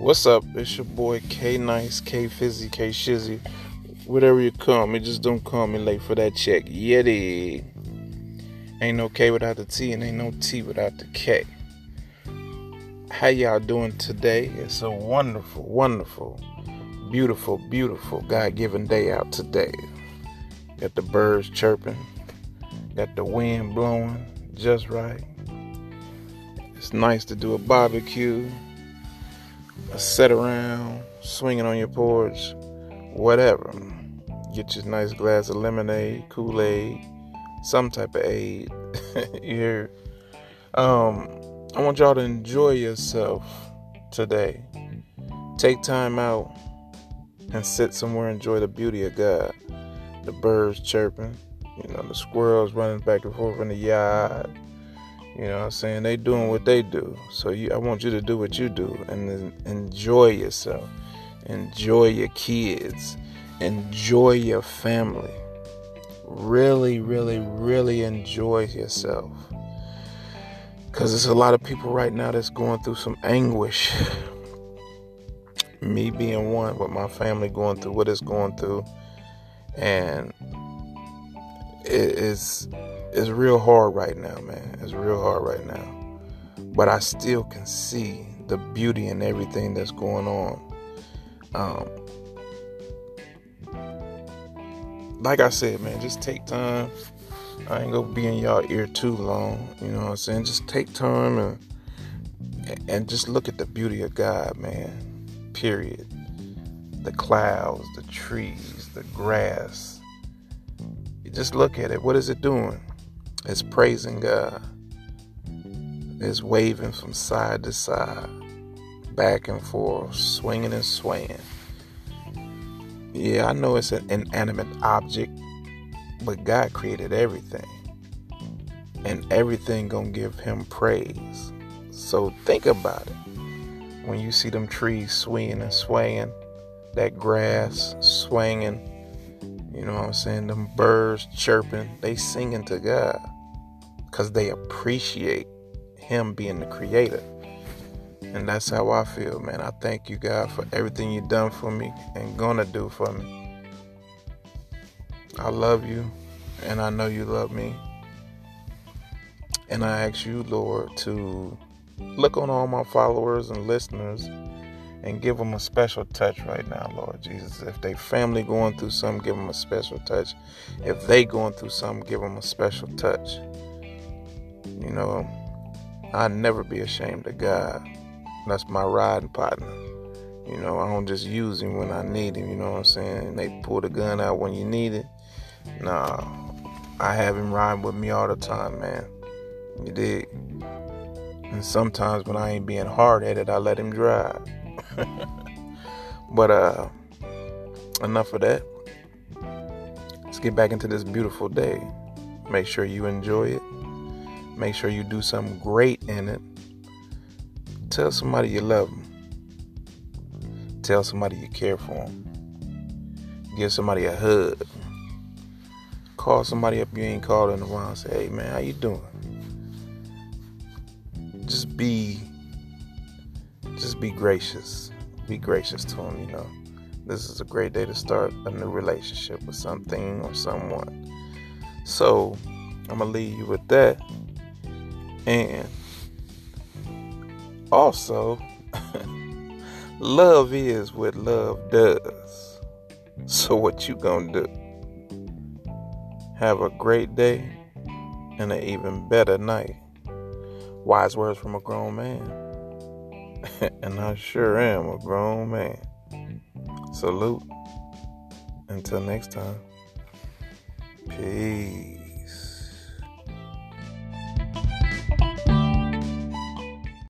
What's up? It's your boy K Nice, K Fizzy, K Shizzy. Whatever you call me, just don't call me late for that check. Yeti. Ain't no K without the T and ain't no T without the K. How y'all doing today? It's a wonderful, wonderful, beautiful, beautiful God given day out today. Got the birds chirping, got the wind blowing just right. It's nice to do a barbecue, sit around, swinging on your porch, whatever. Get your nice glass of lemonade, Kool Aid, some type of aid. you? Um, I want y'all to enjoy yourself today. Take time out and sit somewhere, enjoy the beauty of God. The birds chirping, you know, the squirrels running back and forth in the yard you know what I'm saying? They doing what they do. So you, I want you to do what you do and enjoy yourself. Enjoy your kids. Enjoy your family. Really, really, really enjoy yourself. Because there's a lot of people right now that's going through some anguish. Me being one, with my family going through what it's going through. And it is it's real hard right now, man. It's real hard right now. But I still can see the beauty in everything that's going on. Um, like I said, man, just take time. I ain't gonna be in y'all ear too long. You know what I'm saying? Just take time and and just look at the beauty of God, man. Period. The clouds, the trees, the grass. You just look at it. What is it doing? Is praising God, is waving from side to side, back and forth, swinging and swaying. Yeah, I know it's an inanimate object, but God created everything. And everything gonna give him praise. So think about it. When you see them trees swinging and swaying, that grass swinging, you know what I'm saying? Them birds chirping, they singing to God because they appreciate Him being the creator. And that's how I feel, man. I thank you, God, for everything you've done for me and gonna do for me. I love you, and I know you love me. And I ask you, Lord, to look on all my followers and listeners and give them a special touch right now, Lord Jesus. If they family going through something, give them a special touch. If they going through something, give them a special touch. You know, i never be ashamed of God. That's my riding partner. You know, I don't just use him when I need him, you know what I'm saying? They pull the gun out when you need it. Nah, I have him riding with me all the time, man. You dig? And sometimes when I ain't being hard at it, I let him drive. but uh enough of that. Let's get back into this beautiful day. Make sure you enjoy it. Make sure you do something great in it. Tell somebody you love them. Tell somebody you care for them. Give somebody a hug. Call somebody up you ain't called in a while and say, hey man, how you doing? Just be be gracious. Be gracious to them, you know. This is a great day to start a new relationship with something or someone. So, I'm going to leave you with that. And also, love is what love does. So, what you going to do? Have a great day and an even better night. Wise words from a grown man. and I sure am a grown man. Salute. Until next time. Peace.